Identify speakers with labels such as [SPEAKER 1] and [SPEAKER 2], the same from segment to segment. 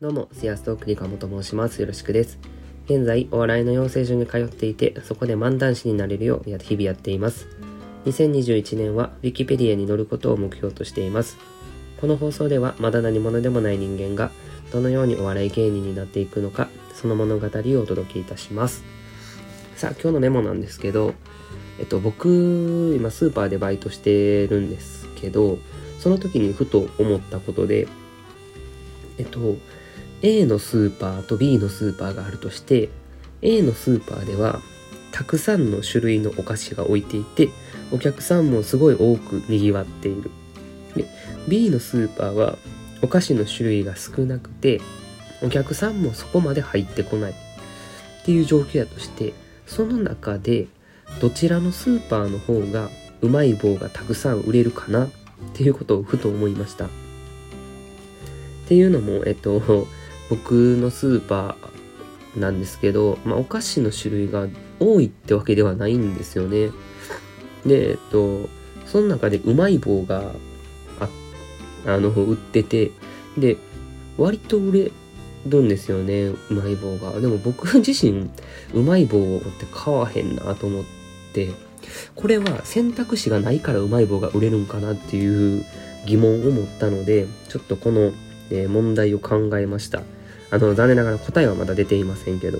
[SPEAKER 1] どうも、シアストークリカモと申します。よろしくです。現在、お笑いの養成所に通っていて、そこで漫談師になれるよう日々やっています。2021年は Wikipedia に載ることを目標としています。この放送では、まだ何者でもない人間が、どのようにお笑い芸人になっていくのか、その物語をお届けいたします。さあ、今日のメモなんですけど、えっと、僕、今スーパーでバイトしてるんですけど、その時にふと思ったことで、えっと、A のスーパーと B のスーパーがあるとして A のスーパーではたくさんの種類のお菓子が置いていてお客さんもすごい多くにぎわっている。で B のスーパーはお菓子の種類が少なくてお客さんもそこまで入ってこないっていう状況やとしてその中でどちらのスーパーの方がうまい棒がたくさん売れるかなっていうことをふと思いました。っていうのもえっと僕のスーパーなんですけど、まあ、お菓子の種類が多いってわけではないんですよね。で、えっと、その中でうまい棒がああの売ってて、で、割と売れるんですよね、うまい棒が。でも僕 自身、うまい棒って買わへんなと思って、これは選択肢がないからうまい棒が売れるんかなっていう疑問を持ったので、ちょっとこの、え問題を考えました。あの、残念ながら答えはまだ出ていませんけど。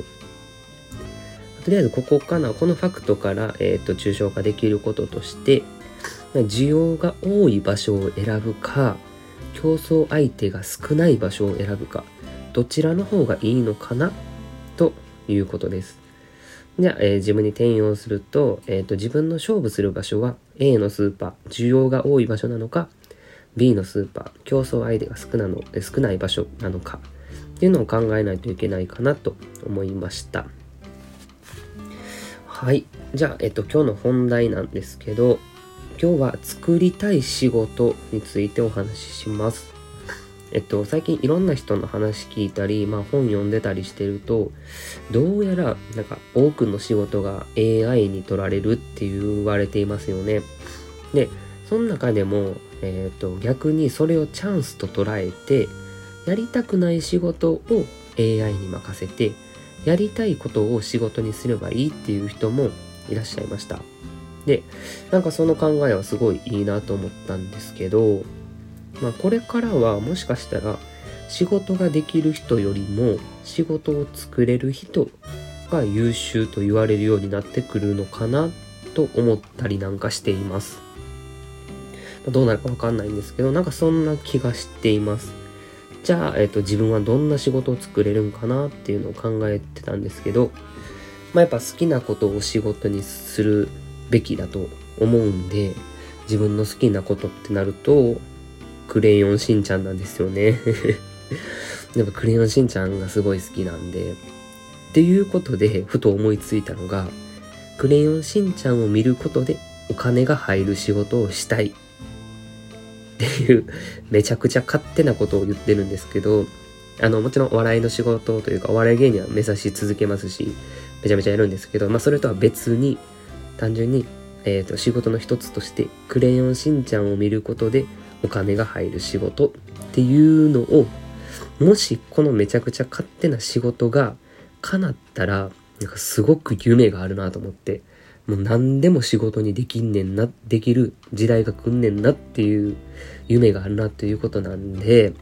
[SPEAKER 1] とりあえずここかな、このファクトから、えっ、と、抽象化できることとして、需要が多い場所を選ぶか、競争相手が少ない場所を選ぶか、どちらの方がいいのかな、ということです。じゃあ、えー自分に転用すると、えっ、と、自分の勝負する場所は A のスーパー、需要が多い場所なのか、B のスーパー、競争相手が少なの少ない場所なのか、っていうのを考えないといけないかなと思いました。はい。じゃあ、えっと、今日の本題なんですけど、今日は作りたい仕事についてお話しします。えっと、最近いろんな人の話聞いたり、まあ本読んでたりしてると、どうやら、なんか多くの仕事が AI に取られるって言われていますよね。で、その中でも、えっと、逆にそれをチャンスと捉えて、やりたくない仕事を AI に任せてやりたいことを仕事にすればいいっていう人もいらっしゃいました。でなんかその考えはすごいいいなと思ったんですけどまあこれからはもしかしたら仕事ができる人よりも仕事を作れる人が優秀と言われるようになってくるのかなと思ったりなんかしています。どうなるかわかんないんですけどなんかそんな気がしています。じゃあ、えっと、自分はどんな仕事を作れるんかなっていうのを考えてたんですけど、まあ、やっぱ好きなことを仕事にするべきだと思うんで、自分の好きなことってなると、クレヨンしんちゃんなんですよね。やっぱクレヨンしんちゃんがすごい好きなんで。っていうことで、ふと思いついたのが、クレヨンしんちゃんを見ることでお金が入る仕事をしたいっていうめちゃくちゃ勝手なことを言ってるんですけどあのもちろんお笑いの仕事というかお笑い芸人は目指し続けますしめちゃめちゃやるんですけど、まあ、それとは別に単純に、えー、と仕事の一つとして「クレヨンしんちゃん」を見ることでお金が入る仕事っていうのをもしこのめちゃくちゃ勝手な仕事が叶ったらなんかすごく夢があるなと思って。もう何でも仕事にできんねんな、できる時代が来んねんなっていう夢があるなということなんで、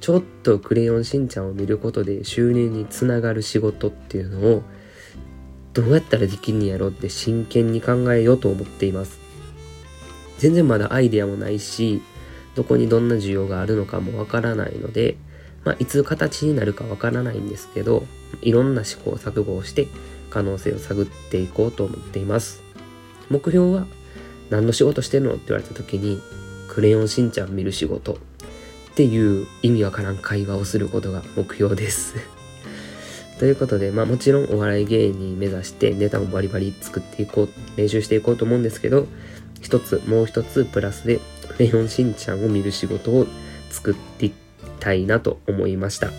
[SPEAKER 1] ちょっとクレヨンしんちゃんを見ることで収入につながる仕事っていうのをどうやったらできんねやろって真剣に考えようと思っています。全然まだアイデアもないし、どこにどんな需要があるのかもわからないので、まあ、いつ形になるかわからないんですけど、いろんな試行錯誤をして可能性を探っていこうと思っています。目標は何の仕事してるのって言われた時に、クレヨンしんちゃん見る仕事っていう意味わからん会話をすることが目標です。ということで、まあもちろんお笑い芸人目指してネタもバリバリ作っていこう、練習していこうと思うんですけど、一つ、もう一つプラスでクレヨンしんちゃんを見る仕事を作っていきたいなと思いました。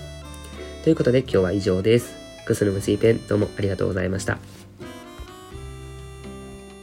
[SPEAKER 1] ということで今日は以上です。くすのむシーペンどうもありがとうございました。